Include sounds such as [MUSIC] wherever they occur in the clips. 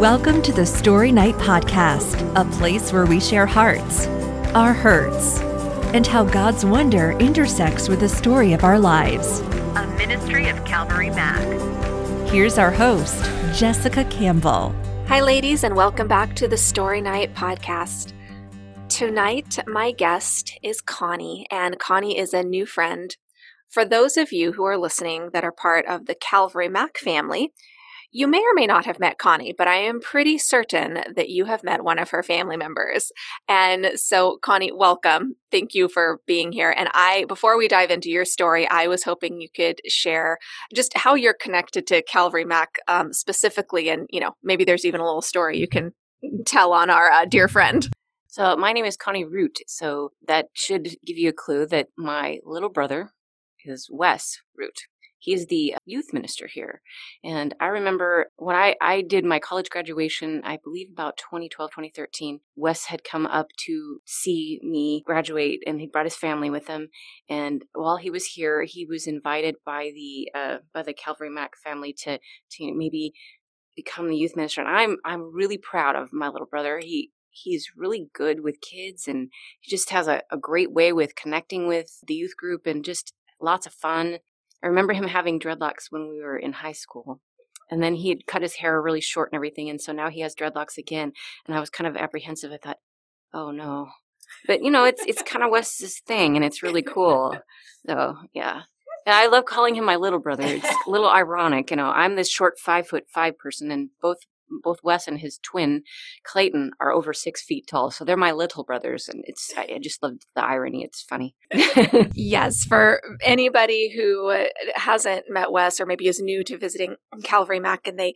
Welcome to the Story Night Podcast, a place where we share hearts, our hurts, and how God's wonder intersects with the story of our lives. A ministry of Calvary Mac. Here's our host, Jessica Campbell. Hi, ladies, and welcome back to the Story Night Podcast. Tonight, my guest is Connie, and Connie is a new friend. For those of you who are listening that are part of the Calvary Mac family, you may or may not have met Connie, but I am pretty certain that you have met one of her family members. And so, Connie, welcome. Thank you for being here. And I, before we dive into your story, I was hoping you could share just how you're connected to Calvary Mac um, specifically. And, you know, maybe there's even a little story you can tell on our uh, dear friend. So, my name is Connie Root. So, that should give you a clue that my little brother is Wes Root. He's the youth minister here. And I remember when I, I did my college graduation, I believe about 2012, 2013, Wes had come up to see me graduate and he brought his family with him. And while he was here, he was invited by the, uh, by the Calvary Mac family to, to maybe become the youth minister. And I'm, I'm really proud of my little brother. He, he's really good with kids and he just has a, a great way with connecting with the youth group and just lots of fun. I remember him having dreadlocks when we were in high school. And then he had cut his hair really short and everything. And so now he has dreadlocks again. And I was kind of apprehensive. I thought, oh no. But you know, it's it's kind of Wes's thing and it's really cool. So yeah. And I love calling him my little brother. It's a little ironic, you know. I'm this short five foot five person, and both both Wes and his twin Clayton are over six feet tall, so they're my little brothers, and it's I just love the irony. It's funny. [LAUGHS] yes, for anybody who hasn't met Wes or maybe is new to visiting Calvary Mac, and they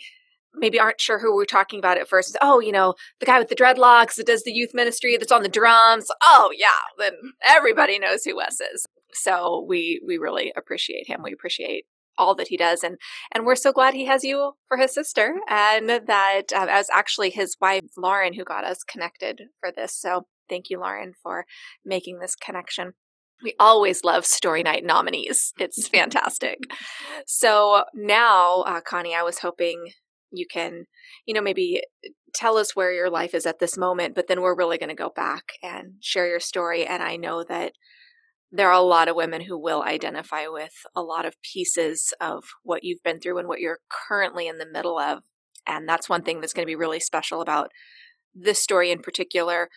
maybe aren't sure who we're talking about at first. Oh, you know, the guy with the dreadlocks that does the youth ministry that's on the drums. Oh, yeah, then everybody knows who Wes is. So we we really appreciate him. We appreciate all that he does and and we're so glad he has you for his sister and that uh, as actually his wife lauren who got us connected for this. So thank you lauren for making this connection. We always love story night nominees. It's [LAUGHS] fantastic. So now uh, connie i was hoping you can you know maybe tell us where your life is at this moment but then we're really going to go back and share your story and i know that there are a lot of women who will identify with a lot of pieces of what you've been through and what you're currently in the middle of. And that's one thing that's going to be really special about this story in particular.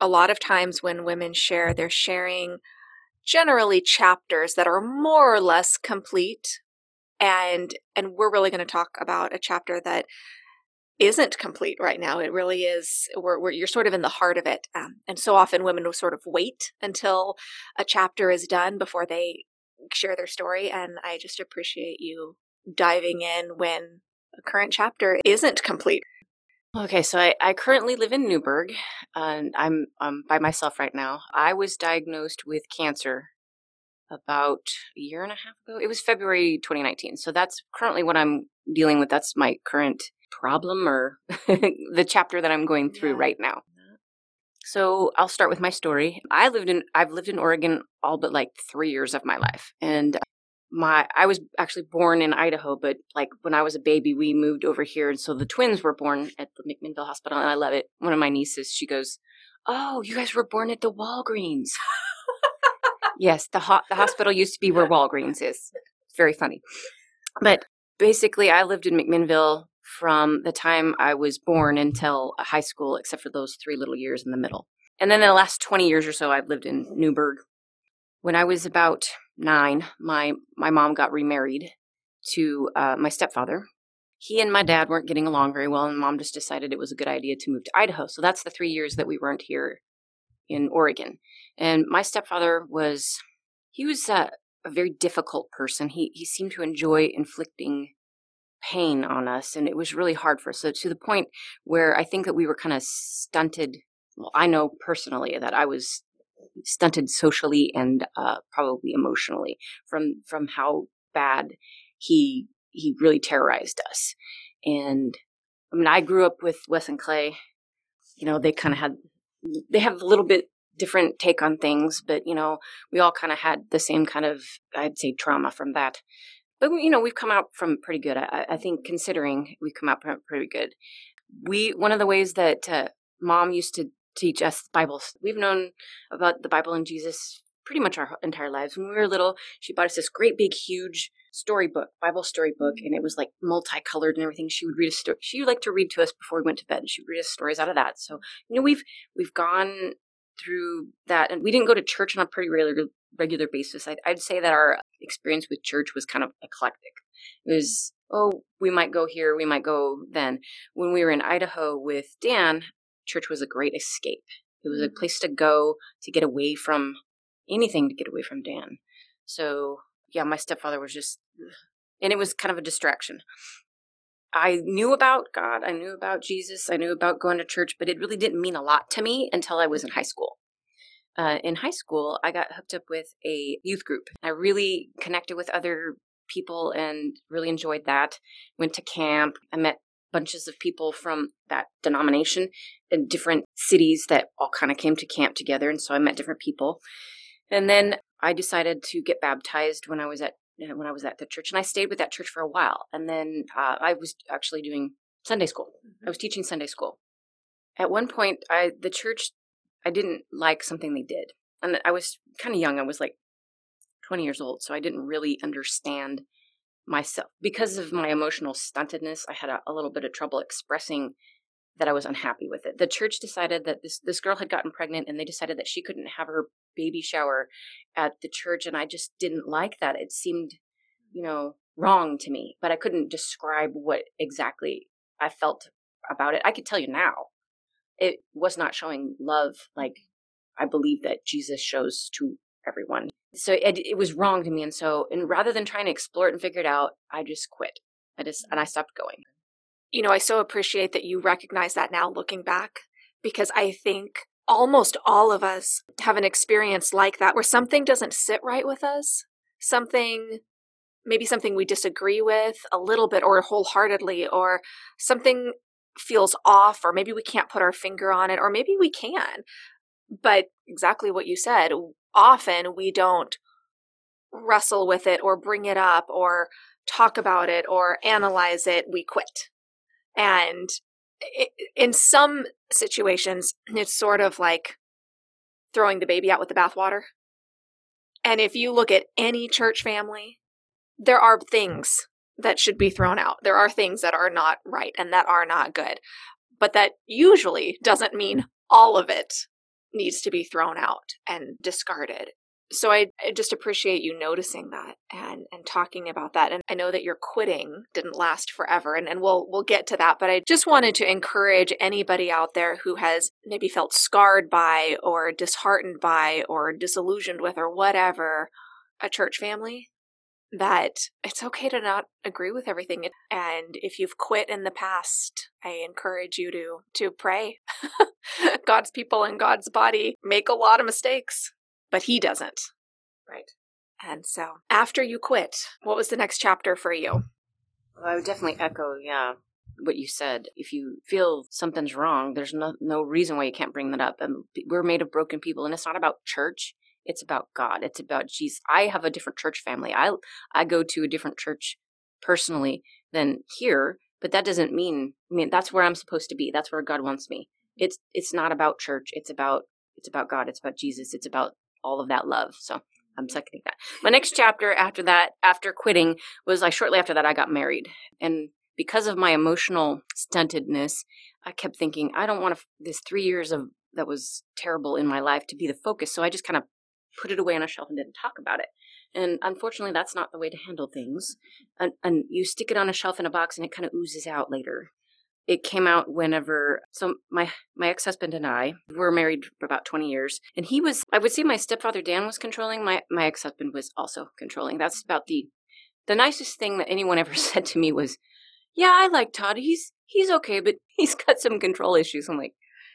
A lot of times when women share, they're sharing generally chapters that are more or less complete. And and we're really going to talk about a chapter that isn't complete right now. It really is. We're, we're, you're sort of in the heart of it, um, and so often women will sort of wait until a chapter is done before they share their story. And I just appreciate you diving in when a current chapter isn't complete. Okay, so I, I currently live in Newberg, and I'm um, by myself right now. I was diagnosed with cancer about a year and a half ago. It was February 2019. So that's currently what I'm dealing with. That's my current problem or [LAUGHS] the chapter that I'm going through yeah. right now. So I'll start with my story. I lived in I've lived in Oregon all but like 3 years of my life. And my I was actually born in Idaho, but like when I was a baby we moved over here and so the twins were born at the McMinnville Hospital and I love it. One of my nieces, she goes, "Oh, you guys were born at the Walgreens." yes, the ho- the hospital used to be where [LAUGHS] Walgreens is. It's very funny. But basically I lived in McMinnville from the time I was born until high school, except for those three little years in the middle. And then in the last 20 years or so, I've lived in Newberg. When I was about nine, my, my mom got remarried to uh, my stepfather. He and my dad weren't getting along very well, and mom just decided it was a good idea to move to Idaho. So that's the three years that we weren't here in Oregon. And my stepfather was, he was a, a very difficult person. He, he seemed to enjoy inflicting pain on us and it was really hard for us. So to the point where i think that we were kind of stunted well i know personally that i was stunted socially and uh, probably emotionally from from how bad he he really terrorized us. And i mean i grew up with wes and clay. You know they kind of had they have a little bit different take on things but you know we all kind of had the same kind of i'd say trauma from that but you know we've come out from pretty good. I, I think considering we've come out pretty good. we one of the ways that uh, mom used to teach us Bibles. We've known about the Bible and Jesus pretty much our entire lives. When we were little, she bought us this great big huge storybook, Bible storybook, and it was like multicolored and everything. She would read a story. She would like to read to us before we went to bed. And she would read us stories out of that. So you know we've we've gone through that, and we didn't go to church on a pretty regular regular basis. I'd, I'd say that our experience with church was kind of eclectic. It was oh we might go here, we might go then. When we were in Idaho with Dan, church was a great escape. It was a mm. place to go to get away from anything to get away from Dan. So yeah, my stepfather was just, and it was kind of a distraction. I knew about God, I knew about Jesus, I knew about going to church, but it really didn't mean a lot to me until I was in high school. Uh, in high school, I got hooked up with a youth group. I really connected with other people and really enjoyed that. Went to camp. I met bunches of people from that denomination in different cities that all kind of came to camp together. And so I met different people. And then I decided to get baptized when I was at when I was at the church, and I stayed with that church for a while. And then uh, I was actually doing Sunday school. Mm-hmm. I was teaching Sunday school. At one point, I the church I didn't like something they did, and I was kind of young. I was like twenty years old, so I didn't really understand myself because of my emotional stuntedness. I had a, a little bit of trouble expressing that I was unhappy with it. The church decided that this this girl had gotten pregnant and they decided that she couldn't have her baby shower at the church and I just didn't like that. It seemed, you know, wrong to me, but I couldn't describe what exactly I felt about it. I could tell you now. It was not showing love like I believe that Jesus shows to everyone. So it, it was wrong to me and so and rather than trying to explore it and figure it out, I just quit. I just and I stopped going you know, I so appreciate that you recognize that now looking back because I think almost all of us have an experience like that where something doesn't sit right with us, something maybe something we disagree with a little bit or wholeheartedly or something feels off or maybe we can't put our finger on it or maybe we can. But exactly what you said, often we don't wrestle with it or bring it up or talk about it or analyze it, we quit. And in some situations, it's sort of like throwing the baby out with the bathwater. And if you look at any church family, there are things that should be thrown out. There are things that are not right and that are not good. But that usually doesn't mean all of it needs to be thrown out and discarded so I, I, just appreciate you noticing that and and talking about that and i know that your quitting didn't last forever and, and we'll we'll get to that but i just wanted to encourage anybody out there who has maybe felt scarred by or disheartened by or disillusioned with or whatever a church family that it's okay to not agree with everything and if you've quit in the past i encourage you to to pray [LAUGHS] god's people and god's body make a lot of mistakes but he doesn't. Right. And so after you quit, what was the next chapter for you? Well, I would definitely echo, yeah, what you said. If you feel something's wrong, there's no no reason why you can't bring that up. And we're made of broken people, and it's not about church. It's about God. It's about Jesus. I have a different church family. I I go to a different church personally than here, but that doesn't mean. I mean, that's where I'm supposed to be. That's where God wants me. It's it's not about church. It's about it's about God. It's about Jesus. It's about all of that love. So I'm seconding that. My next chapter after that, after quitting, was like shortly after that, I got married. And because of my emotional stuntedness, I kept thinking, I don't want to, this three years of that was terrible in my life to be the focus. So I just kind of put it away on a shelf and didn't talk about it. And unfortunately, that's not the way to handle things. And, and you stick it on a shelf in a box and it kind of oozes out later. It came out whenever so my my ex-husband and I were married for about 20 years and he was I would say my stepfather Dan was controlling my my ex-husband was also controlling. That's about the the nicest thing that anyone [LAUGHS] ever said to me was yeah I like Todd. He's he's okay but [LAUGHS] he's got some control issues. I'm like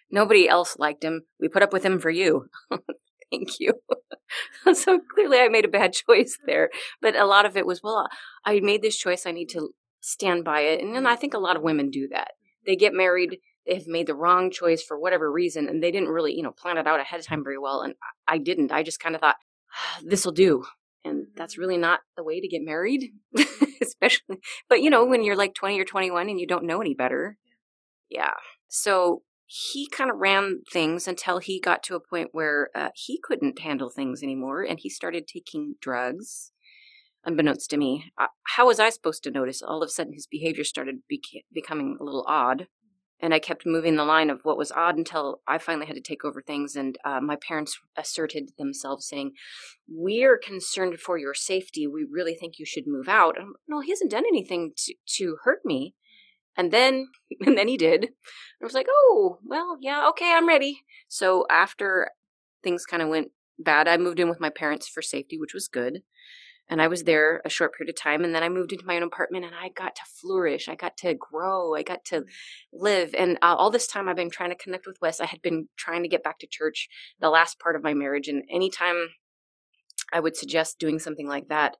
nobody else liked him. We put up with him for you. [LAUGHS] Thank you [LAUGHS] so clearly I made a bad [LAUGHS] choice there but a lot of it was well I made this choice I need to stand by it. And then I think a lot of women do that. They get married they have made the wrong choice for whatever reason and they didn't really you know plan it out ahead of time very well and i didn't. I just kind of thought ah, this will do. And that's really not the way to get married [LAUGHS] especially but you know when you're like 20 or 21 and you don't know any better. Yeah. So he kind of ran things until he got to a point where uh, he couldn't handle things anymore and he started taking drugs unbeknownst to me. Uh, how was I supposed to notice? All of a sudden, his behavior started beca- becoming a little odd. And I kept moving the line of what was odd until I finally had to take over things. And uh, my parents asserted themselves, saying, We're concerned for your safety. We really think you should move out. And, no, he hasn't done anything to, to hurt me. And then, [LAUGHS] and then he did. I was like, oh, well, yeah, okay, I'm ready. So after things kind of went bad, I moved in with my parents for safety, which was good. And I was there a short period of time. And then I moved into my own apartment and I got to flourish. I got to grow. I got to live. And uh, all this time I've been trying to connect with Wes. I had been trying to get back to church the last part of my marriage. And anytime I would suggest doing something like that,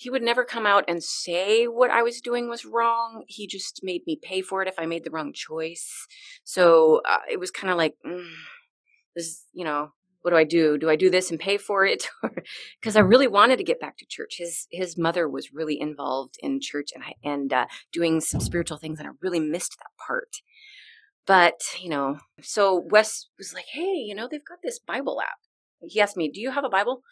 he would never come out and say what I was doing was wrong. He just made me pay for it if I made the wrong choice. So uh, it was kind of like, mm, this, you know, what do I do? Do I do this and pay for it? [LAUGHS] Because I really wanted to get back to church. His his mother was really involved in church and I, and uh, doing some spiritual things, and I really missed that part. But you know, so Wes was like, "Hey, you know, they've got this Bible app." He asked me, "Do you have a Bible?"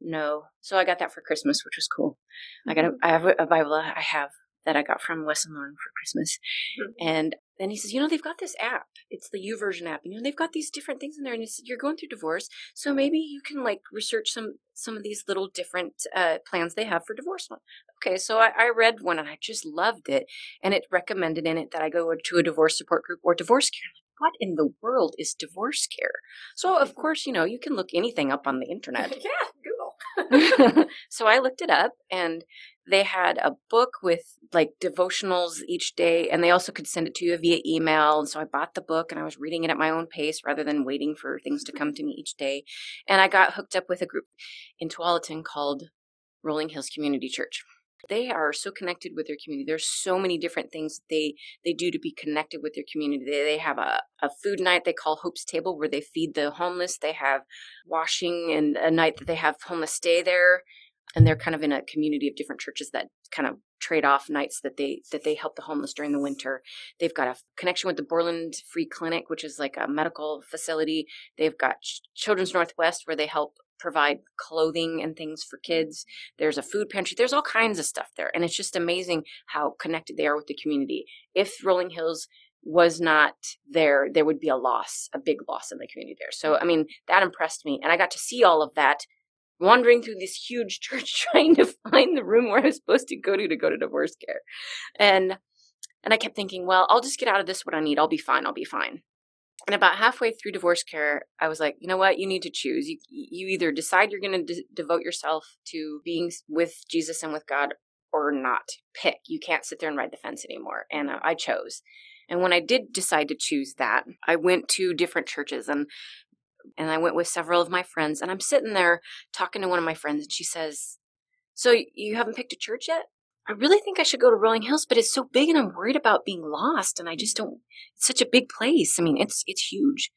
No. So I got that for Christmas, which was cool. I got a, mm-hmm. I have a Bible I have that I got from Wes and Lauren for Christmas. Mm-hmm. And then he says, you know, they've got this app. It's the YouVersion app. And, You know, they've got these different things in there. And he said, you're going through divorce. So maybe you can like research some, some of these little different uh, plans they have for divorce. Okay. So I, I read one and I just loved it. And it recommended in it that I go to a divorce support group or divorce care what in the world is divorce care? So, of course, you know, you can look anything up on the internet. [LAUGHS] yeah, [LAUGHS] so I looked it up and they had a book with like devotionals each day and they also could send it to you via email and so i bought the book and i was reading it at my own pace rather than waiting for things to come to me each day and i got hooked up with a group in tualatin called rolling hills community church they are so connected with their community there's so many different things they they do to be connected with their community they, they have a, a food night they call hope's table where they feed the homeless they have washing and a night that they have homeless stay there and they're kind of in a community of different churches that kind of trade off nights that they that they help the homeless during the winter. They've got a connection with the Borland Free Clinic, which is like a medical facility. They've got Children's Northwest where they help provide clothing and things for kids. There's a food pantry. There's all kinds of stuff there. And it's just amazing how connected they are with the community. If Rolling Hills was not there, there would be a loss, a big loss in the community there. So, I mean, that impressed me. And I got to see all of that wandering through this huge [LAUGHS] church trying to find the room where I was supposed to go to to go to divorce care. And and I kept thinking, well, I'll just get out of this what I need. I'll be fine. I'll be fine. And about halfway through divorce care, I was like, you know what? You need to choose. You you either decide you're going to de- devote yourself to being with Jesus and with God or not. Pick. You can't sit there and ride the fence anymore. And uh, I chose. And when I did decide to choose that, I went to different churches and and I went with several of my friends and I'm sitting there talking to one of my friends and she says, "So you haven't picked a church yet?" I really think I should go to Rolling Hills, but it's so big and I'm worried about being lost and I just don't it's such a big place. I mean, it's it's huge.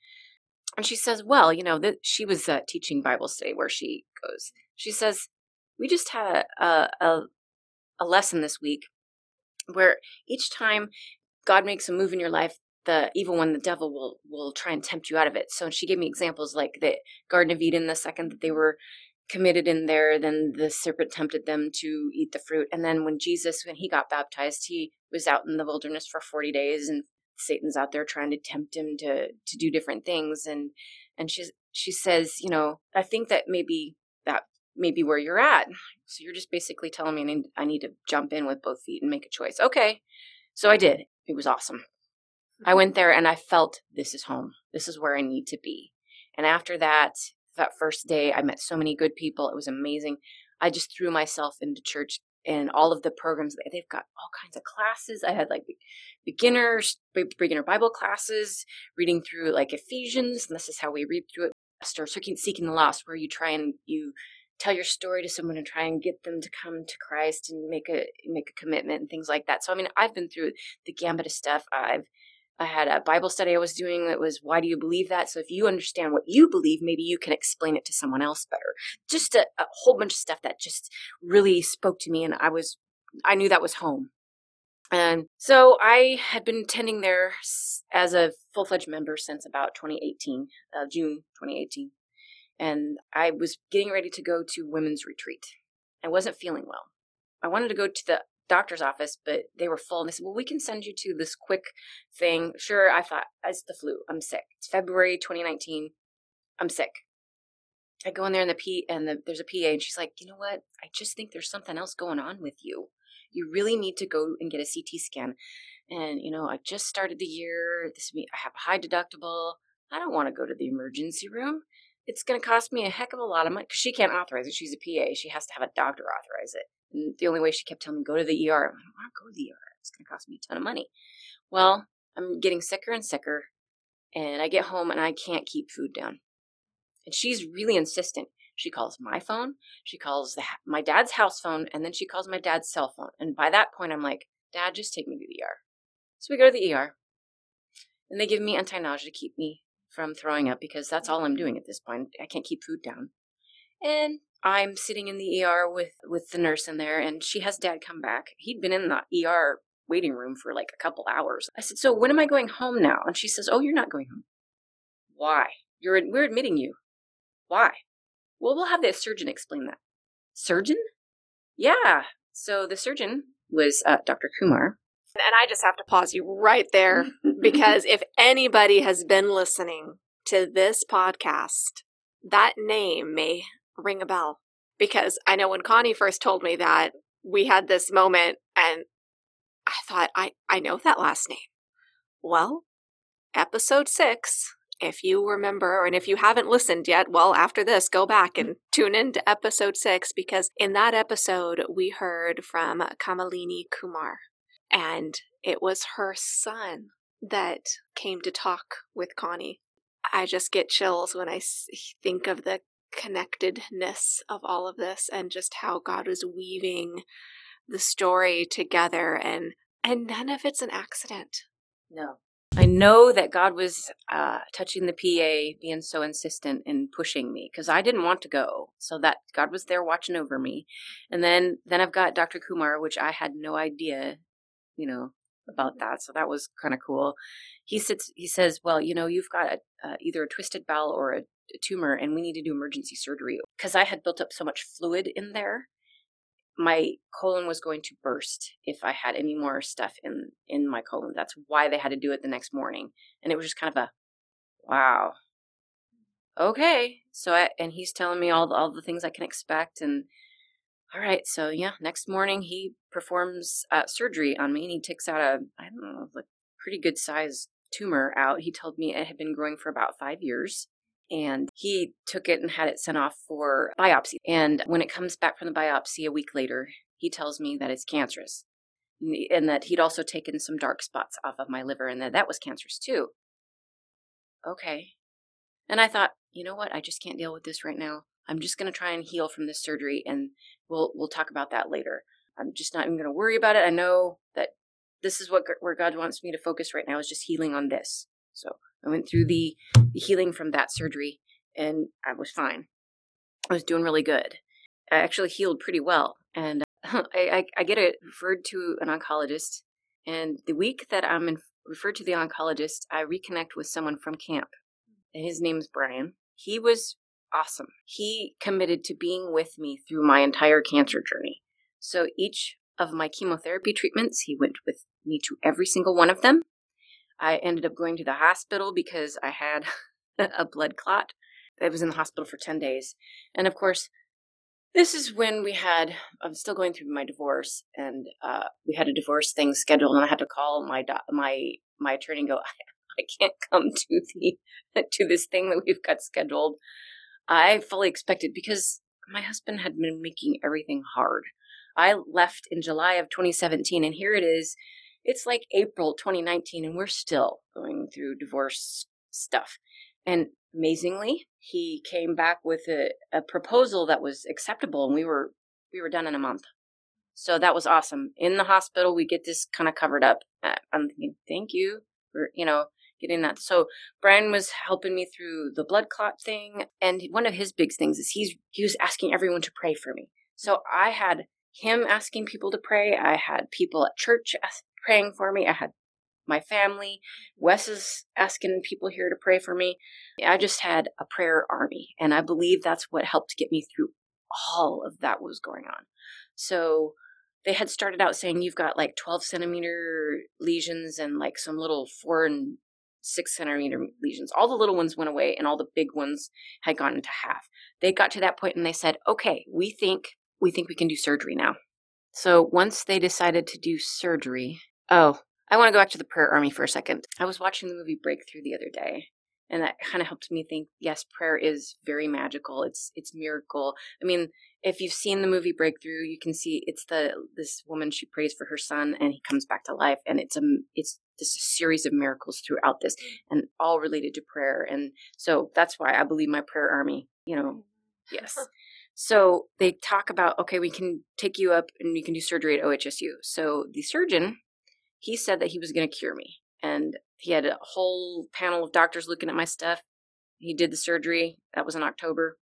And she says, "Well, you know, that she was uh, teaching Bible study where she goes. She says, "We just had a, a a lesson this week where each time God makes a move in your life, the evil one, the devil, will will try and tempt you out of it. So she gave me examples like the Garden of Eden, the second that they were committed in there, then the serpent tempted them to eat the fruit. And then when Jesus, when he got baptized, he was out in the wilderness for 40 days and Satan's out there trying to tempt him to to do different things. And and she she says, you know, I think that maybe that may be where you're at. So you're just basically telling me I need, I need to jump in with both feet and make a choice. Okay. So I did. It was awesome. I mm-hmm. went there and I felt this is home. This is where I need to be. And after that, that first day, I met so many good people. It was amazing. I just threw myself into church and all of the programs. They've got all kinds of classes. I had like beginners, beginner Bible classes, reading through like Ephesians, and this is how we read through it. Start seeking, seeking the lost, where you try and you tell your story to someone and try and get them to come to Christ and make a make a commitment and things like that. So I mean, I've been through the gambit of stuff. I've I had a Bible study I was doing that was, why do you believe that? So if you understand what you believe, maybe you can explain it to someone else better. Just a, a whole bunch of stuff that just really spoke to me. And I was, I knew that was home. And so I had been attending there as a full fledged member since about 2018, uh, June 2018. And I was getting ready to go to women's retreat. I wasn't feeling well. I wanted to go to the doctor's office, but they were full. And they said, Well, we can send you to this quick thing. Sure, I thought, it's the flu. I'm sick. It's February 2019. I'm sick. I go in there and the P and the, there's a PA and she's like, you know what? I just think there's something else going on with you. You really need to go and get a CT scan. And you know, I just started the year. This I have a high deductible. I don't want to go to the emergency room. It's going to cost me a heck of a lot of money because she can't authorize it. She's a PA. She has to have a doctor authorize it. And the only way she kept telling me go to the ER. I'm like, I don't want to go to the ER. It's going to cost me a ton of money. Well, I'm getting sicker and sicker, and I get home and I can't keep food down. And she's really insistent. She calls my phone, she calls the, my dad's house phone, and then she calls my dad's cell phone. And by that point, I'm like, Dad, just take me to the ER. So we go to the ER, and they give me anti nausea to keep me from throwing up because that's all I'm doing at this point. I can't keep food down. And I'm sitting in the ER with with the nurse in there, and she has Dad come back. He'd been in the ER waiting room for like a couple hours. I said, "So when am I going home now?" And she says, "Oh, you're not going home. Why? You're we're admitting you. Why? Well, we'll have the surgeon explain that. Surgeon? Yeah. So the surgeon was uh, Dr. Kumar. And I just have to pause you right there [LAUGHS] because if anybody has been listening to this podcast, that name may ring a bell. Because I know when Connie first told me that, we had this moment and I thought, I, I know that last name. Well, episode six if you remember, and if you haven't listened yet, well, after this, go back and tune in to episode six because in that episode, we heard from Kamalini Kumar, and it was her son that came to talk with Connie. I just get chills when I think of the connectedness of all of this and just how God was weaving the story together and and none of it's an accident. No. I know that God was uh, touching the PA, being so insistent and pushing me because I didn't want to go. So that God was there watching over me. And then, then I've got Dr. Kumar, which I had no idea, you know, about that. So that was kind of cool. He sits, he says, well, you know, you've got a, uh, either a twisted bowel or a, a tumor and we need to do emergency surgery because I had built up so much fluid in there my colon was going to burst if I had any more stuff in in my colon. That's why they had to do it the next morning, and it was just kind of a wow. Okay, so I and he's telling me all the, all the things I can expect, and all right, so yeah, next morning he performs uh, surgery on me, and he takes out a I don't know like pretty good sized tumor out. He told me it had been growing for about five years and he took it and had it sent off for biopsy. And when it comes back from the biopsy a week later, he tells me that it's cancerous and that he'd also taken some dark spots off of my liver and that that was cancerous too. Okay. And I thought, you know what? I just can't deal with this right now. I'm just going to try and heal from this surgery and we'll we'll talk about that later. I'm just not even going to worry about it. I know that this is what where God wants me to focus right now is just healing on this. So I went through the, the healing from that surgery and I was fine. I was doing really good. I actually healed pretty well. And [LAUGHS] I, I, I, get it referred to an oncologist. And the week that I'm in, referred to the oncologist, I reconnect with someone from camp. And his name is Brian. He was awesome. He committed to being with me through my entire cancer journey. So each of my chemotherapy treatments, he went with me to every single one of them. I ended up going to the hospital because I had [LAUGHS] a blood clot. I was in the hospital for 10 days. And of course, this is when we had, I'm still going through my divorce, and uh, we had a divorce thing scheduled, and I had to call my my my attorney and go, [LAUGHS] I can't come to the to this thing that we've got scheduled. I fully expected because my husband had been making everything hard. I left in July of 2017, and here it is it's like April 2019 and we're still going through divorce stuff. And amazingly, he came back with a, a proposal that was acceptable and we were we were done in a month. So that was awesome. In the hospital, we get this kind of covered up. Uh, I'm thinking, thank you for, you know, getting that. So Brian was helping me through the blood clot thing. And one of his big things is he's, he was asking everyone to pray for me. So I had him asking people to pray. I had people at church praying for me. I had my family. Wes is asking people here to pray for me. I just had a prayer army, and I believe that's what helped get me through all of that was going on. So they had started out saying you've got like 12 centimeter lesions and like some little and six centimeter lesions. All the little ones went away and all the big ones had gone into half. They got to that point and they said, okay, we think we think we can do surgery now. So once they decided to do surgery, oh, I want to go back to the prayer army for a second. I was watching the movie Breakthrough the other day, and that kind of helped me think yes prayer is very magical it's it's miracle i mean if you've seen the movie breakthrough you can see it's the this woman she prays for her son and he comes back to life and it's a it's a series of miracles throughout this and all related to prayer and so that's why i believe my prayer army you know yes [LAUGHS] so they talk about okay we can take you up and you can do surgery at ohsu so the surgeon he said that he was going to cure me and he had a whole panel of doctors looking at my stuff. He did the surgery. That was in October.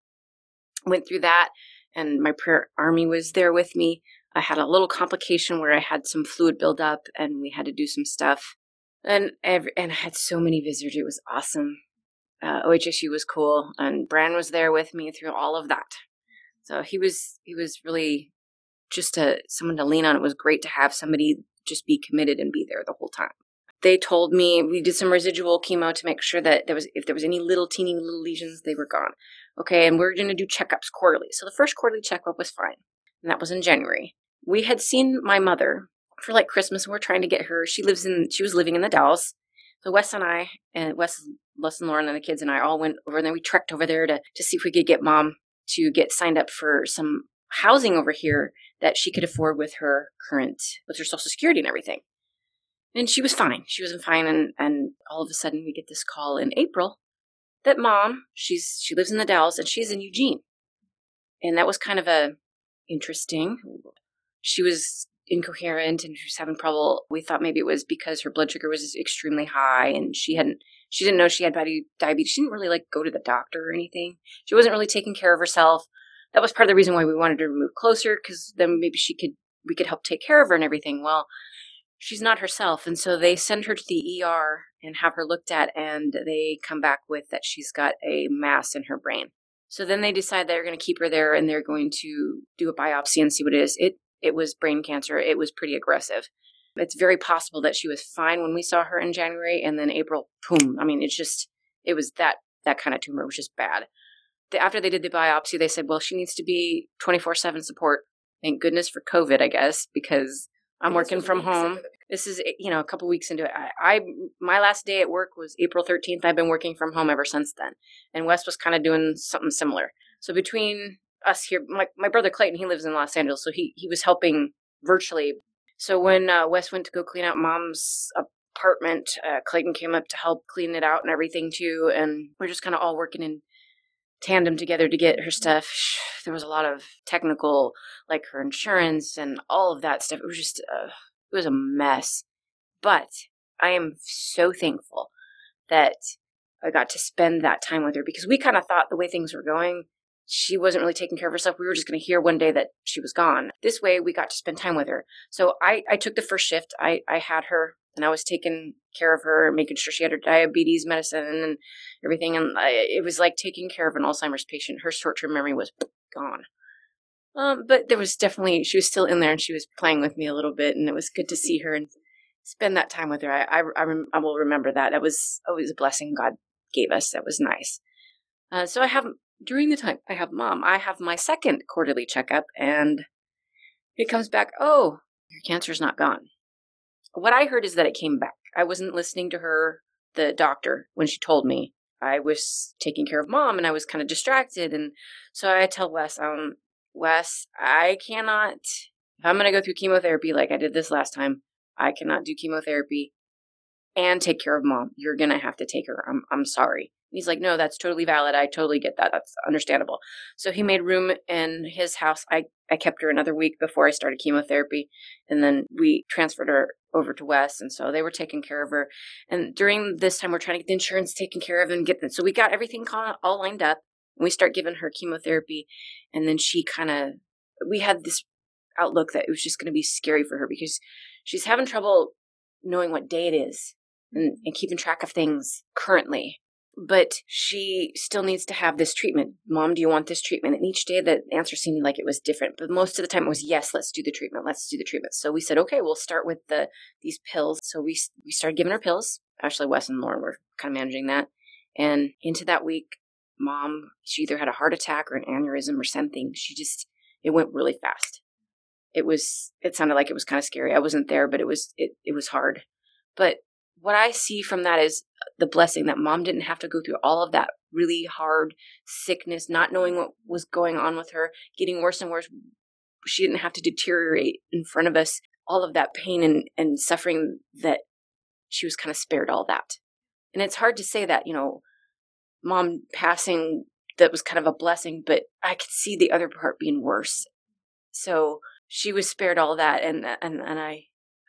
Went through that, and my prayer army was there with me. I had a little complication where I had some fluid buildup, and we had to do some stuff. And every, and I had so many visitors. It was awesome. Uh, OHSU was cool, and Brian was there with me through all of that. So he was he was really just a someone to lean on. It was great to have somebody just be committed and be there the whole time they told me we did some residual chemo to make sure that there was if there was any little teeny little lesions they were gone okay and we're going to do checkups quarterly so the first quarterly checkup was fine and that was in january we had seen my mother for like christmas and we're trying to get her she lives in she was living in the dalles so wes and i and wes wes and lauren and the kids and i all went over and then we trekked over there to to see if we could get mom to get signed up for some housing over here that she could afford with her current with her social security and everything and she was fine. She wasn't fine, and and all of a sudden we get this call in April that mom, she's she lives in the Dalles and she's in Eugene, and that was kind of a interesting. She was incoherent and she was having trouble. We thought maybe it was because her blood sugar was extremely high and she hadn't she didn't know she had diabetes. She didn't really like go to the doctor or anything. She wasn't really taking care of herself. That was part of the reason why we wanted her to move closer because then maybe she could we could help take care of her and everything. Well, she's not herself. And so they send her to the ER and have her looked at, and they come back with that she's got a mass in her brain. So then they decide they're going to keep her there and they're going to do a biopsy and see what it is. It it was brain cancer. It was pretty aggressive. It's very possible that she was fine when we saw her in January, and then April, boom. I mean, it's just it was that that kind of tumor, which is bad. The, after they did the biopsy, they said, well, she needs to be twenty four seven support. Thank goodness for COVID, I guess, because I'm working from home. This is you know a couple weeks into it. I, I, my last day at work was April 13th. I've been working from home ever since then. And Wes was kind of doing something similar. So between us here, my my brother Clayton, he lives in Los Angeles, so he he was helping virtually. So when uh, Wes went to go clean out Mom's apartment, uh, Clayton came up to help clean it out and everything too. And we're just kind of all working in tandem together to get her stuff. [SIGHS] There was a lot of technical, like her insurance and all of that stuff. It was just, uh, it was a mess. But I am so thankful that I got to spend that time with her because we kind of thought the way things were going, she wasn't really taking care of herself. We were just going to hear one day that she was gone. This way, we got to spend time with her. So I, I took the first shift. I, I had her and I was taking care of her, making sure she had her diabetes medicine and everything. And I, it was like taking care of an Alzheimer's patient. Her short term memory was gone. Um, but there was definitely she was still in there, and she was playing with me a little bit, and it was good to see her and spend that time with her. I I, I, rem- I will remember that. That was always a blessing God gave us. That was nice. Uh, so I have during the time I have mom, I have my second quarterly checkup, and it comes back. Oh, your cancer's not gone. What I heard is that it came back. I wasn't listening to her, the doctor, when she told me. I was taking care of mom and I was kind of distracted. And so I tell Wes, um, Wes, I cannot, if I'm going to go through chemotherapy like I did this last time, I cannot do chemotherapy and take care of mom. You're going to have to take her. I'm, I'm sorry. He's like, no, that's totally valid. I totally get that. That's understandable. So he made room in his house. I, I kept her another week before I started chemotherapy. And then we transferred her over to Wes. And so they were taking care of her. And during this time, we're trying to get the insurance taken care of and get them. So we got everything all lined up. And we start giving her chemotherapy. And then she kind of, we had this outlook that it was just going to be scary for her because she's having trouble knowing what day it is and, and keeping track of things currently. But she still needs to have this treatment. Mom, do you want this treatment? And each day the answer seemed like it was different. But most of the time it was yes, let's do the treatment. Let's do the treatment. So we said, okay, we'll start with the these pills. So we we started giving her pills. Ashley, Wes and Lauren were kind of managing that. And into that week, mom, she either had a heart attack or an aneurysm or something. She just, it went really fast. It was, it sounded like it was kind of scary. I wasn't there, but it was, it, it was hard. But what I see from that is the blessing that mom didn't have to go through all of that really hard sickness, not knowing what was going on with her, getting worse and worse. She didn't have to deteriorate in front of us, all of that pain and, and suffering that she was kind of spared all that. And it's hard to say that, you know, mom passing that was kind of a blessing, but I could see the other part being worse. So she was spared all that and and and I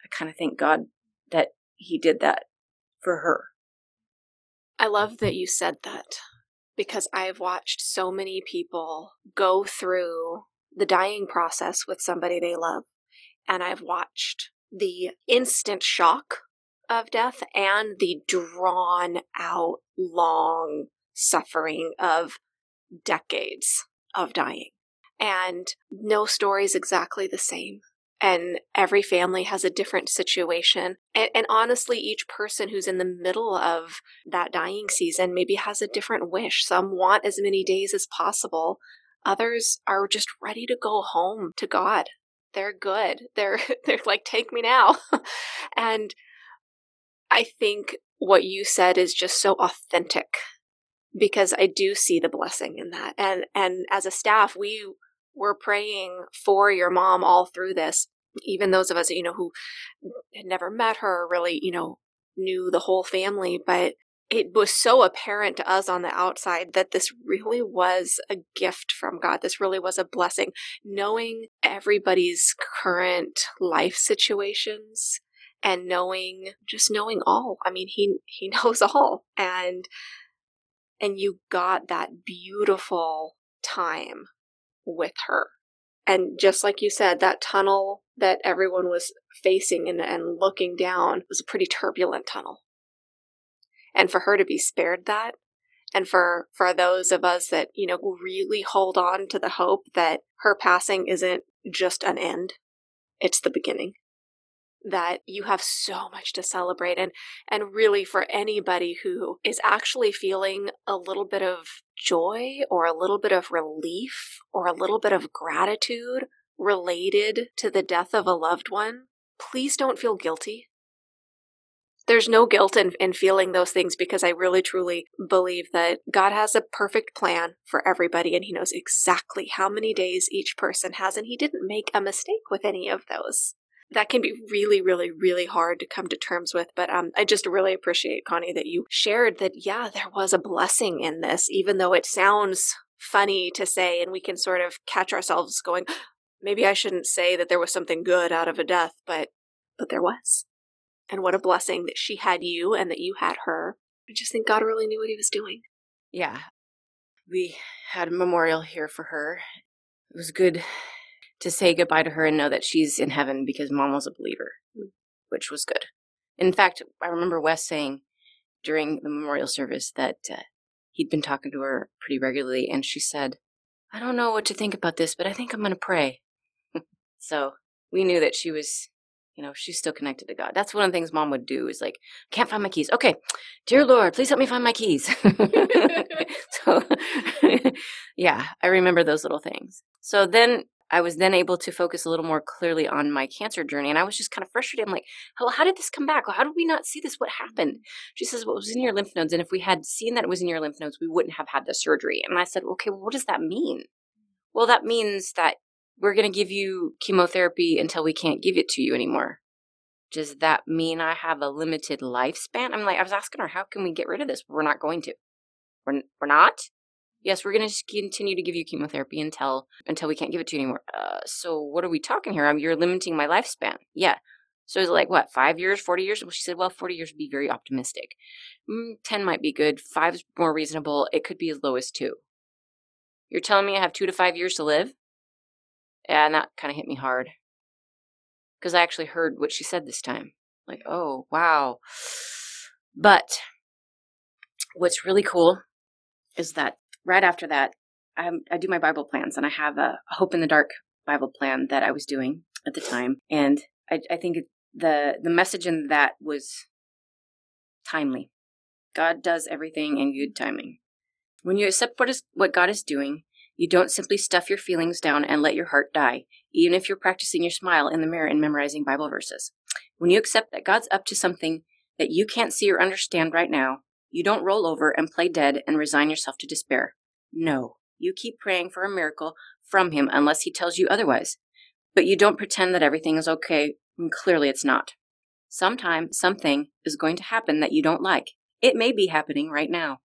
I kind of thank God that he did that for her. I love that you said that because I've watched so many people go through the dying process with somebody they love and I've watched the instant shock of death and the drawn out long suffering of decades of dying. And no story is exactly the same. And every family has a different situation. And, and, honestly, each person who's in the middle of that dying season maybe has a different wish. Some want as many days as possible. Others are just ready to go home to God. They're good. [LAUGHS] They're, they're like, take me now. [LAUGHS] and I think what you said is just so authentic because I do see the blessing in that. And and as a staff, we were praying for your mom all through this. Even those of us, you know, who had never met her, really, you know, knew the whole family, but it was so apparent to us on the outside that this really was a gift from God. This really was a blessing. Knowing everybody's current life situations and knowing just knowing all. I mean, he he [LAUGHS] knows all. And and you got that beautiful time with her. And just like you said, that tunnel that everyone was facing and, and looking down was a pretty turbulent tunnel. And for her to be spared that, and for, for those of us that, you know, really hold on to the hope that her passing isn't just an end, it's the beginning that you have so much to celebrate and and really for anybody who is actually feeling a little bit of joy or a little bit of relief or a little bit of gratitude related to the death of a loved one please don't feel guilty. There's no guilt in, in feeling those things because I really truly believe that God has a perfect plan for everybody and He knows exactly how many days each person has, and He didn't make a mistake with any of those that can be really, really, really hard to come to terms with. But um, I just really appreciate, Connie, that you shared that, yeah, there was a blessing in this, even though it sounds funny to say, and we can sort of catch ourselves going, maybe I shouldn't say that there was something good out of a death, but but there was. And what a blessing that she had you and that you had her. I just think God really knew what he was doing. Yeah. We had a memorial here for her. It was good to say goodbye to her and know that she's in heaven because mom was a believer, which was good. In fact, I remember Wes saying during the memorial service that uh, he'd been talking to her pretty regularly, and she said, I don't know what to think about this, but I think I'm going to pray. [LAUGHS] so we knew that she was, you know, she's still connected to God. That's one of the things mom would do is like, can't find my keys. Okay, dear Lord, please help me find my keys. [LAUGHS] [LAUGHS] so, yeah, I remember those little things. So then I was then able to focus a little more clearly on my cancer journey. And I was just kind of frustrated. I'm like, well, how did this come back? How did we not see this? What happened? She says, well, it was in your lymph nodes. And if we had seen that it was in your lymph nodes, we wouldn't have had the surgery. And I said, okay, well, what does that mean? Well, that means that we're going to give you chemotherapy until we can't give it to you anymore. Does that mean I have a limited lifespan? I'm like, I was asking her, how can we get rid of this? We're not going to. We're, we're not? Yes, we're going to continue to give you chemotherapy until until we can't give it to you anymore. Uh, so what are we talking here? I mean, you're limiting my lifespan. Yeah. So is it like what, five years, 40 years? Well, she said, well, 40 years would be very optimistic. Mm, 10 might be good. Five is more reasonable. It could be as low as two. You're telling me I have two to five years to live? Yeah, And that kind of hit me hard. Because I actually heard what she said this time. Like, oh, wow. But what's really cool is that right after that, I, I do my Bible plans and I have a Hope in the Dark Bible plan that I was doing at the time. And I, I think the, the message in that was timely. God does everything in good timing. When you accept what is what God is doing, you don't simply stuff your feelings down and let your heart die, even if you're practicing your smile in the mirror and memorizing Bible verses. When you accept that God's up to something that you can't see or understand right now, you don't roll over and play dead and resign yourself to despair. No, you keep praying for a miracle from Him unless He tells you otherwise. But you don't pretend that everything is okay when clearly it's not. Sometime, something is going to happen that you don't like. It may be happening right now.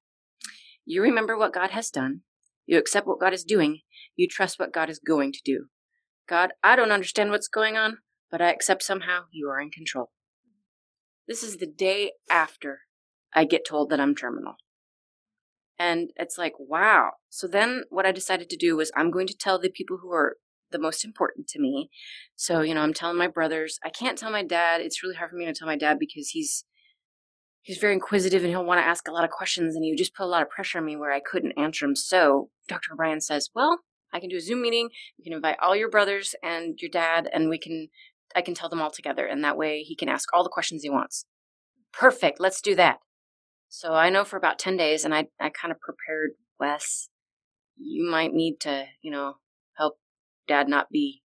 You remember what God has done, you accept what God is doing. You trust what God is going to do. God, I don't understand what's going on, but I accept somehow you are in control. This is the day after I get told that I'm terminal. And it's like, wow. So then what I decided to do was I'm going to tell the people who are the most important to me. So, you know, I'm telling my brothers. I can't tell my dad. It's really hard for me to tell my dad because he's he's very inquisitive and he'll want to ask a lot of questions and he would just put a lot of pressure on me where I couldn't answer him. So Dr. O'Brien says, Well, I can do a Zoom meeting. You can invite all your brothers and your dad, and we can I can tell them all together, and that way he can ask all the questions he wants. Perfect, let's do that. So I know for about ten days, and I I kind of prepared Wes. You might need to, you know, help dad not be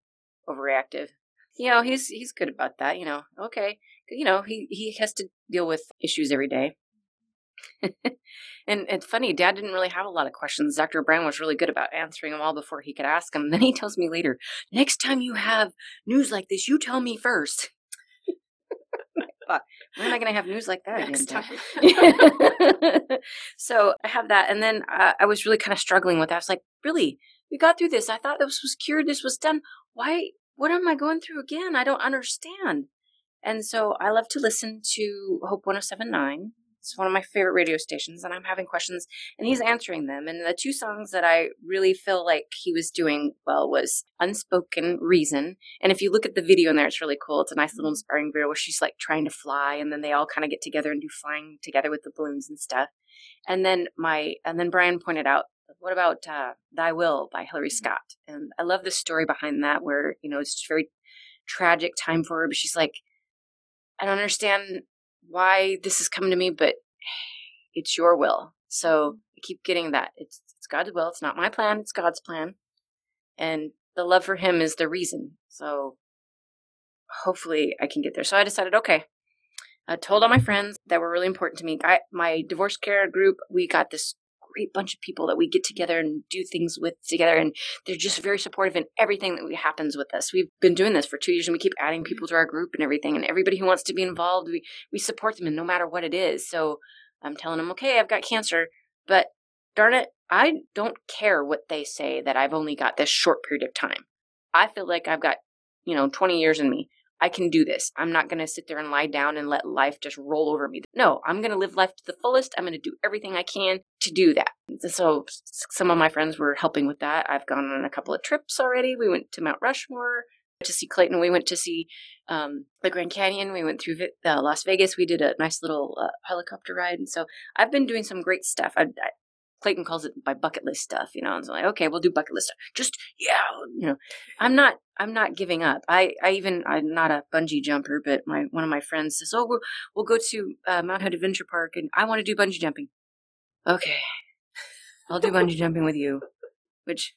overreactive. You know, he's he's good about that, you know. Okay you know, he, he has to deal with issues every day. [LAUGHS] and it's funny, dad didn't really have a lot of questions. Dr. Brown was really good about answering them all before he could ask them. [LAUGHS] Then he tells me later, next time you have news like this, you tell me first. [LAUGHS] when am I going to have news like that next time? [LAUGHS] [LAUGHS] so I have that. And then uh, I was really kind of struggling with that. I was like, really? We got through this. I thought this was cured. This was done. Why? What am I going through again? I don't understand. And so I love to listen to Hope 1079. It's one of my favorite radio stations, and I'm having questions, and he's answering them. And the two songs that I really feel like he was doing well was Unspoken Reason. And if you look at the video in there, it's really cool. It's a nice little inspiring video where she's like trying to fly, and then they all kind of get together and do flying together with the balloons and stuff. And then my, and then Brian pointed out what about uh, Thy Will by Hillary Scott? And I love the story behind that, where you know it's very tragic time for her, but she's like, I don't understand why this is coming to me, but it's your will. So I keep getting that. It's it's God's will. It's not my plan. It's God's plan. And the love for him is the reason. So hopefully I can get there. So I decided, okay. I told all my friends that were really important to me. I, my divorce care group, we got this great bunch of people that we get together and do things with together and they're just very supportive in everything that happens with us. We've been doing this for two years and we keep adding people to our group and everything and everybody who wants to be involved we, we support them and no matter what it is. So i'm telling them okay i've got cancer but darn it i don't care what they say that i've only got this short period of time. I feel like i've got you know 20 years in me I can do this. I'm not going to sit there and lie down and let life just roll over me. No, I'm going to live life to the fullest. I'm going to do everything I can to do that. So some of my friends were helping with that. I've gone on a couple of trips already. We went to Mount Rushmore to see Clayton. We went to see um, the Grand Canyon. We went through uh, Las Vegas. We did a nice little uh, helicopter ride. And so I've been doing some great stuff. I, I, Clayton calls it my bucket list stuff, you know. And so like, okay, we'll do bucket list stuff. Just yeah, you know. I'm not I'm not giving up. I I even I'm not a bungee jumper, but my one of my friends says, "Oh, we'll we'll go to uh, Mount Hood Adventure Park, and I want to do bungee jumping." Okay, I'll do bungee jumping with you. Which,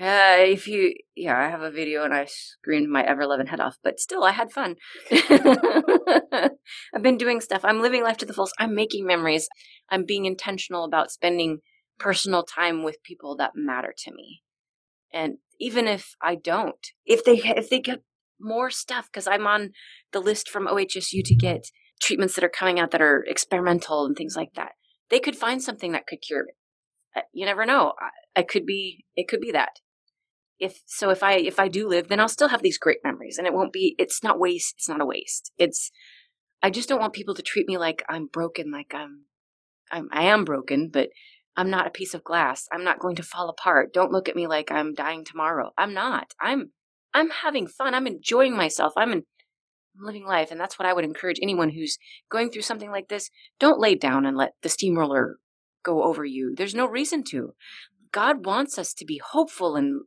uh, if you yeah, I have a video and I screamed my ever loving head off, but still, I had fun. [LAUGHS] I've been doing stuff. I'm living life to the fullest. I'm making memories. I'm being intentional about spending personal time with people that matter to me. And even if I don't, if they if they get more stuff because I'm on the list from OHSU to get treatments that are coming out that are experimental and things like that, they could find something that could cure it. Uh, you never know. I, I could be. It could be that. If so, if I if I do live, then I'll still have these great memories, and it won't be. It's not waste. It's not a waste. It's. I just don't want people to treat me like I'm broken, like I'm. I'm I am broken, but I'm not a piece of glass. I'm not going to fall apart. Don't look at me like I'm dying tomorrow. I'm not. I'm I'm having fun. I'm enjoying myself. I'm in I'm living life. And that's what I would encourage anyone who's going through something like this. Don't lay down and let the steamroller go over you. There's no reason to. God wants us to be hopeful and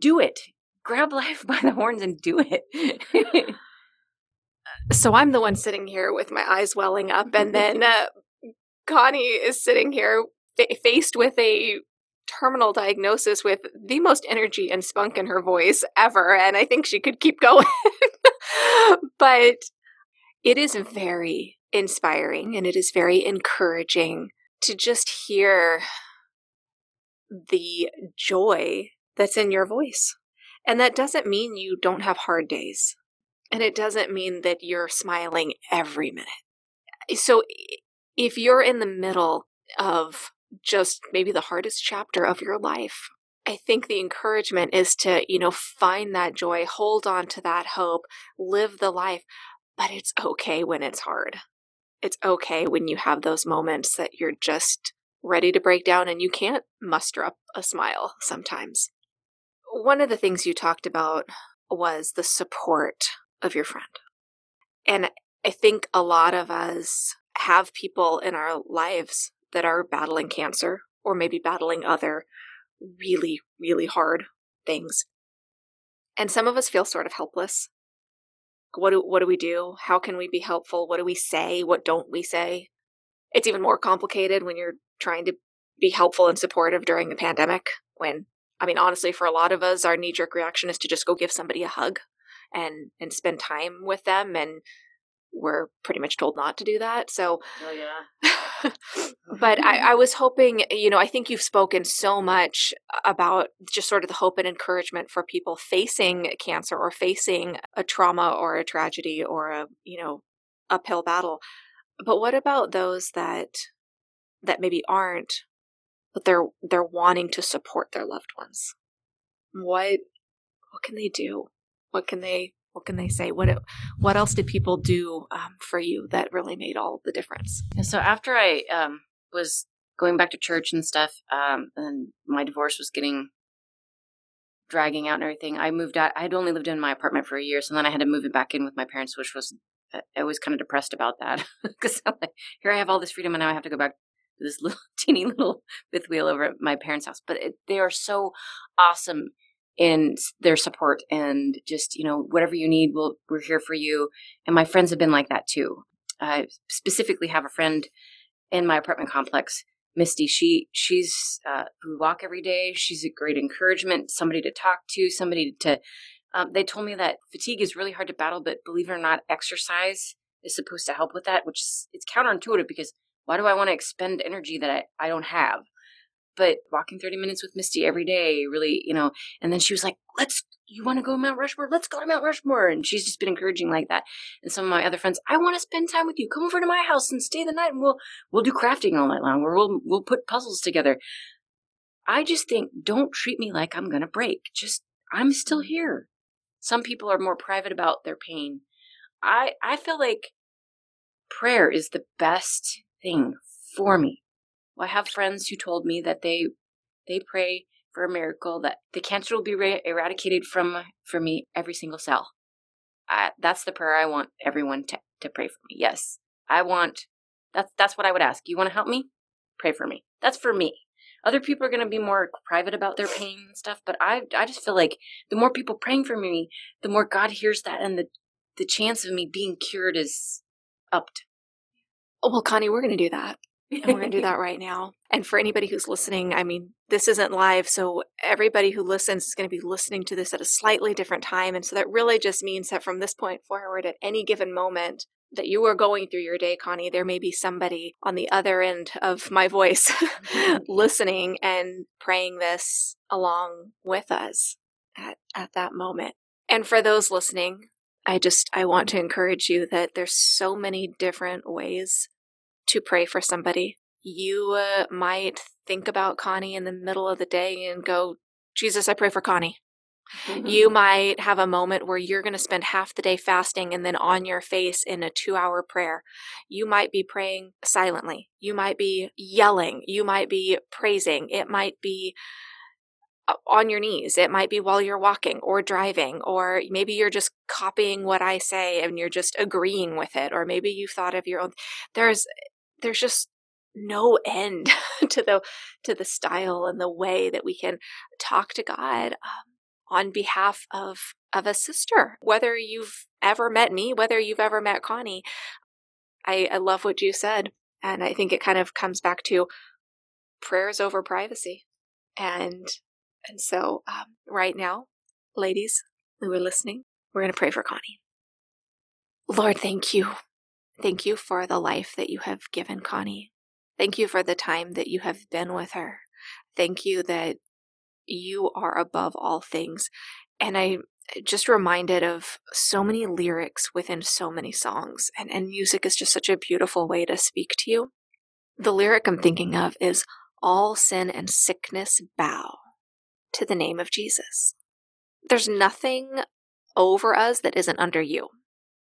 do it. Grab [LAUGHS] life by the horns and do it. [LAUGHS] so I'm the one sitting here with my eyes welling up, and [LAUGHS] then uh, Connie is sitting here fa- faced with a terminal diagnosis with the most energy and spunk in her voice ever, and I think she could keep going. [LAUGHS] but it is very inspiring and it is very encouraging to just hear the joy that's in your voice. And that doesn't mean you don't have hard days. And it doesn't mean that you're smiling every minute. So if you're in the middle of just maybe the hardest chapter of your life, I think the encouragement is to, you know, find that joy, hold on to that hope, live the life. But it's okay when it's hard. It's okay when you have those moments that you're just ready to break down and you can't muster up a smile sometimes. One of the things you talked about was the support of your friend. And I think a lot of us have people in our lives that are battling cancer or maybe battling other really, really hard things. And some of us feel sort of helpless. What do, what do we do? How can we be helpful? What do we say? What don't we say? It's even more complicated when you're trying to be helpful and supportive during the pandemic. When, I mean, honestly, for a lot of us, our knee jerk reaction is to just go give somebody a hug and, and spend time with them. And we're pretty much told not to do that. So, oh, yeah. [LAUGHS] but I, I, was hoping, you know, I think you've spoken so much about just sort of the hope and encouragement for people facing cancer or facing a trauma or a tragedy or a, you know, uphill battle. But what about those that that maybe aren't, but they're they're wanting to support their loved ones? What what can they do? What can they what can they say? What what else did people do um, for you that really made all the difference? So after I um, was going back to church and stuff, um, and my divorce was getting dragging out and everything, I moved out. I had only lived in my apartment for a year, so then I had to move it back in with my parents, which was I was kind of depressed about that [LAUGHS] because like, here I have all this freedom, and now I have to go back to this [LAUGHS] little teeny little fifth wheel over at my parents' house. But it, they are so awesome in their support and just you know whatever you need we'll, we're here for you. And my friends have been like that too. I specifically have a friend in my apartment complex misty. She she's uh, we walk every day. She's a great encouragement somebody to talk to somebody to um, they told me that fatigue is really hard to battle but believe it or not exercise is supposed to help with that which is it's counterintuitive because why do i want to expend energy that I, I don't have but walking 30 minutes with Misty every day really, you know, and then she was like, let's, you want to go to Mount Rushmore? Let's go to Mount Rushmore. And she's just been encouraging like that. And some of my other friends, I want to spend time with you. Come over to my house and stay the night and we'll, we'll do crafting all night long or we'll, we'll put puzzles together. I just think don't treat me like I'm going to break. Just, I'm still mm. here. Some people are more private about their pain. I, I feel like prayer is the best thing for me well, I have friends who told me that they they pray for a miracle that the cancer will be re- eradicated from from me every single cell. that's the prayer I want everyone to, to pray for me. Yes, I want that's that's what I would ask. You want to help me? Pray for me. That's for me. Other people are going to be more private about their pain and stuff, but I I just feel like the more people praying for me, the more God hears that, and the the chance of me being cured is upped. Oh, well, Connie, we're going to do that and we're going to do that right now. And for anybody who's listening, I mean, this isn't live, so everybody who listens is going to be listening to this at a slightly different time. And so that really just means that from this point forward, at any given moment, that you are going through your day, Connie, there may be somebody on the other end of my voice mm-hmm. [LAUGHS] listening and praying this along with us at, at that moment. And for those listening, I just I want to encourage you that there's so many different ways to pray for somebody. You uh, might think about Connie in the middle of the day and go, Jesus, I pray for Connie. Mm-hmm. You might have a moment where you're going to spend half the day fasting and then on your face in a two hour prayer. You might be praying silently. You might be yelling. You might be praising. It might be uh, on your knees. It might be while you're walking or driving, or maybe you're just copying what I say and you're just agreeing with it, or maybe you've thought of your own. There's there's just no end [LAUGHS] to the to the style and the way that we can talk to God um, on behalf of of a sister. Whether you've ever met me, whether you've ever met Connie, I, I love what you said, and I think it kind of comes back to prayers over privacy, and and so um, right now, ladies who are listening, we're going to pray for Connie. Lord, thank you. Thank you for the life that you have given Connie. Thank you for the time that you have been with her. Thank you that you are above all things. And I eh, just reminded of so many lyrics within so many songs, and, and music is just such a beautiful way to speak to you. The lyric I'm thinking of is All sin and sickness bow to the name of Jesus. There's nothing over us that isn't under you.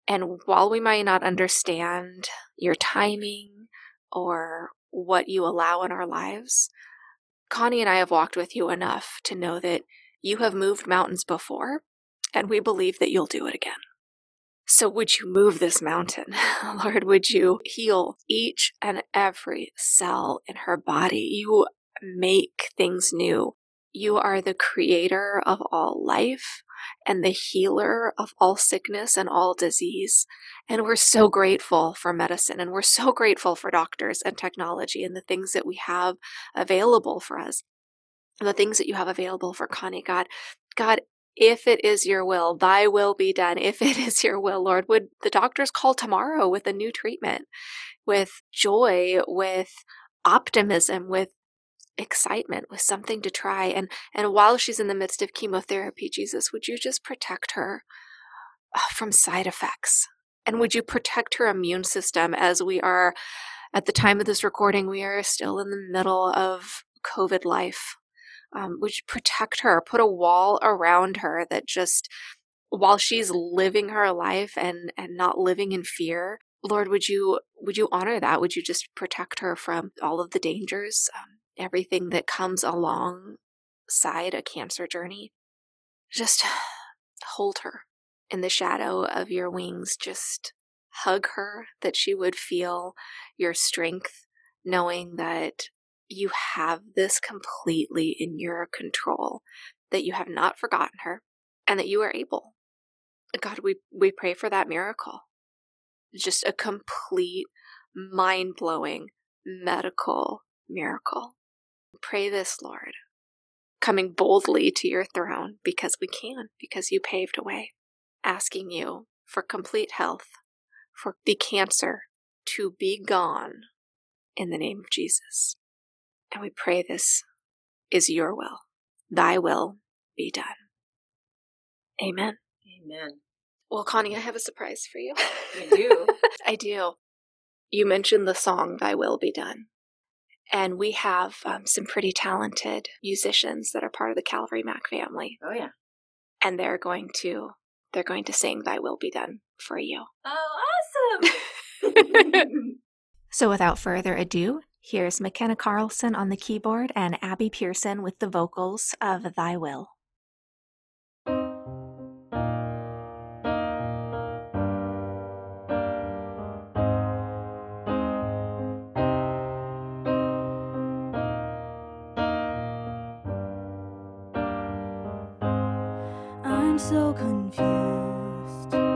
And while we might not understand your timing or what you allow in our lives, Connie and I have walked with you enough to know that you have moved mountains before, and we believe that you'll do it again. So, would you move this mountain? [LAUGHS] Lord, would you heal each and every cell in her body? You make things new. You are the creator of all life and the healer of all sickness and all disease. And we're so grateful for medicine and we're so grateful for doctors and technology and the things that we have available for us. The things that you have available for Connie, God. God, if it is your will, thy will be done. If it [LAUGHS] is your will, Lord, would the doctors call tomorrow with a new treatment, with joy, with optimism, with excitement with something to try and and while she's in the midst of chemotherapy jesus would you just protect her uh, from side effects? And would you protect her immune system as we are at the time of this recording we are still in the middle of covid life? Um, would you protect her put a wall around her that just while she's living her life and and not living in fear lord would you would you honor that? Would you just protect her from all of the dangers um, everything that comes alongside a cancer journey. Just [SIGHS] hold her in the shadow of your wings. Just hug her that she would feel your strength, knowing that you have this completely in your control, that you have not forgotten her, and that you are able. God, we, we pray for that miracle. Just a complete, mind blowing medical miracle. Pray this, Lord, coming boldly to your throne because we can, because you paved a way, asking you for complete health, for the cancer to be gone in the name of Jesus. And we pray this is your will. Thy will be done. Amen. Amen. Well, Connie, I have a surprise for you. You do? [LAUGHS] I do. You mentioned the song Thy Will Be Done. And we have um, some pretty talented musicians that are part of the Calvary Mac family. Oh yeah. And they're going to they're going to sing Thy Will Be Done for you. Oh, awesome. [LAUGHS] [LAUGHS] so without further ado, here's McKenna Carlson on the keyboard and Abby Pearson with the vocals of Thy Will. So confused.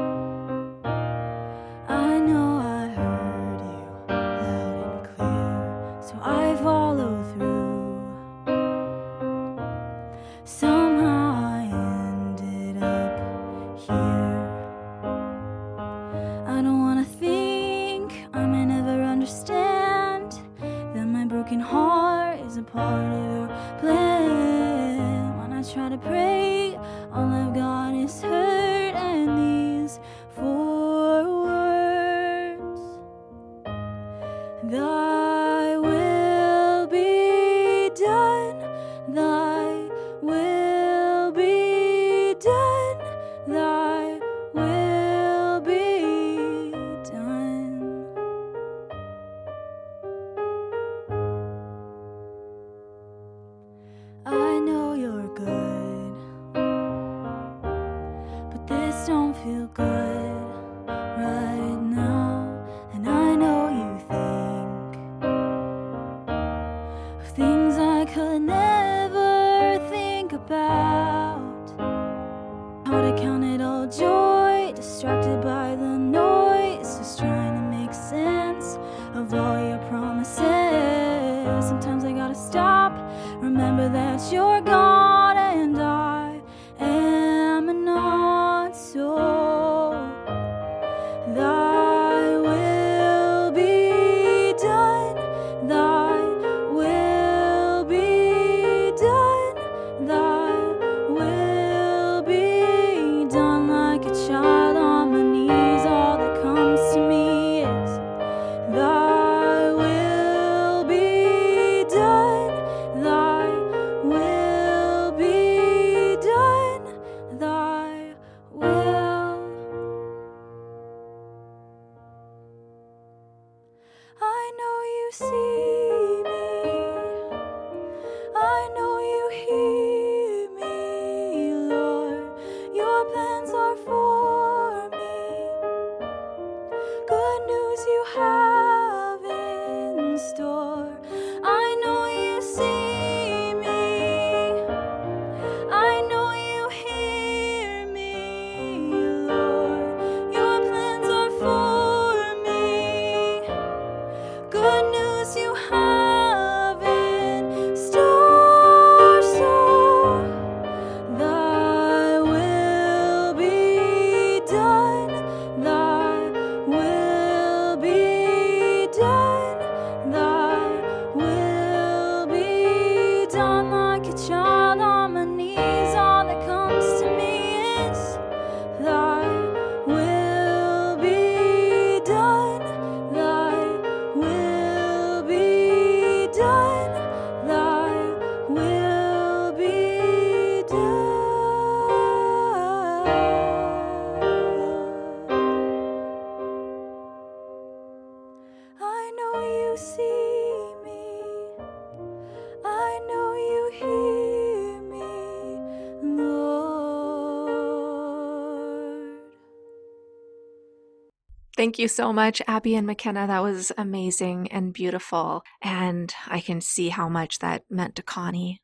Thank you so much, Abby and McKenna. That was amazing and beautiful. And I can see how much that meant to Connie.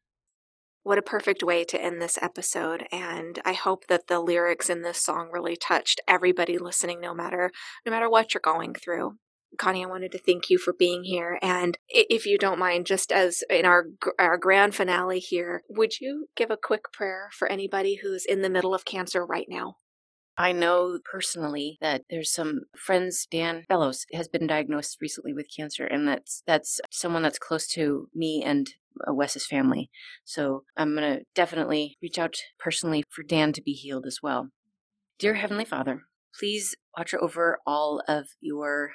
What a perfect way to end this episode. And I hope that the lyrics in this song really touched everybody listening, no matter no matter what you're going through. Connie, I wanted to thank you for being here. And if you don't mind, just as in our our grand finale here, would you give a quick prayer for anybody who's in the middle of cancer right now? I know personally that there's some friends. Dan Fellows has been diagnosed recently with cancer, and that's that's someone that's close to me and uh, Wes's family. So I'm gonna definitely reach out personally for Dan to be healed as well. Dear Heavenly Father, please watch over all of your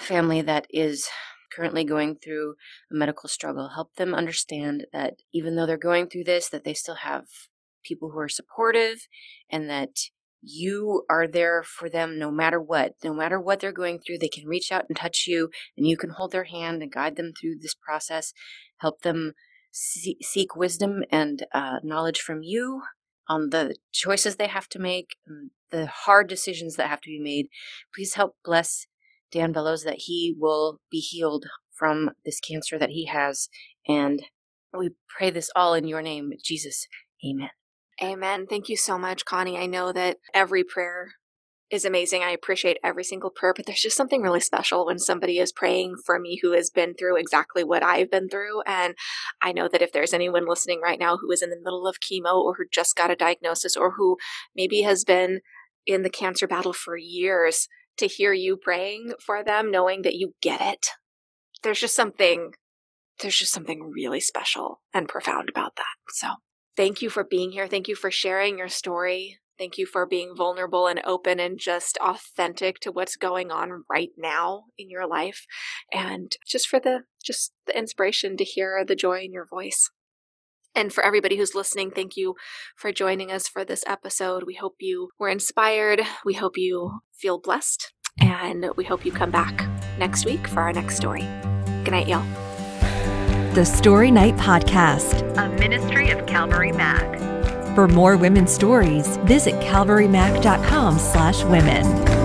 family that is currently going through a medical struggle. Help them understand that even though they're going through this, that they still have people who are supportive and that you are there for them no matter what. No matter what they're going through, they can reach out and touch you, and you can hold their hand and guide them through this process. Help them see- seek wisdom and uh, knowledge from you on the choices they have to make, the hard decisions that have to be made. Please help bless Dan Bellows that he will be healed from this cancer that he has. And we pray this all in your name, Jesus. Amen. Amen. Thank you so much, Connie. I know that every prayer is amazing. I appreciate every single prayer, but there's just something really special when somebody is praying for me who has been through exactly what I've been through. And I know that if there's anyone listening right now who is in the middle of chemo or who just got a diagnosis or who maybe has been in the cancer battle for years, to hear you praying for them, knowing that you get it, there's just something, there's just something really special and profound about that. So thank you for being here. Thank you for sharing your story. Thank you for being vulnerable and open and just authentic to what's going on right now in your life and just for the just the inspiration to hear the joy in your voice. And for everybody who's listening, thank you for joining us for this episode. We hope you were inspired. We hope you feel blessed. And we hope you come back next week for our next story. Good night, y'all. The Story Night Podcast. a ministry of Calvary Mac. For more women's stories, visit calvarymac.com slash women.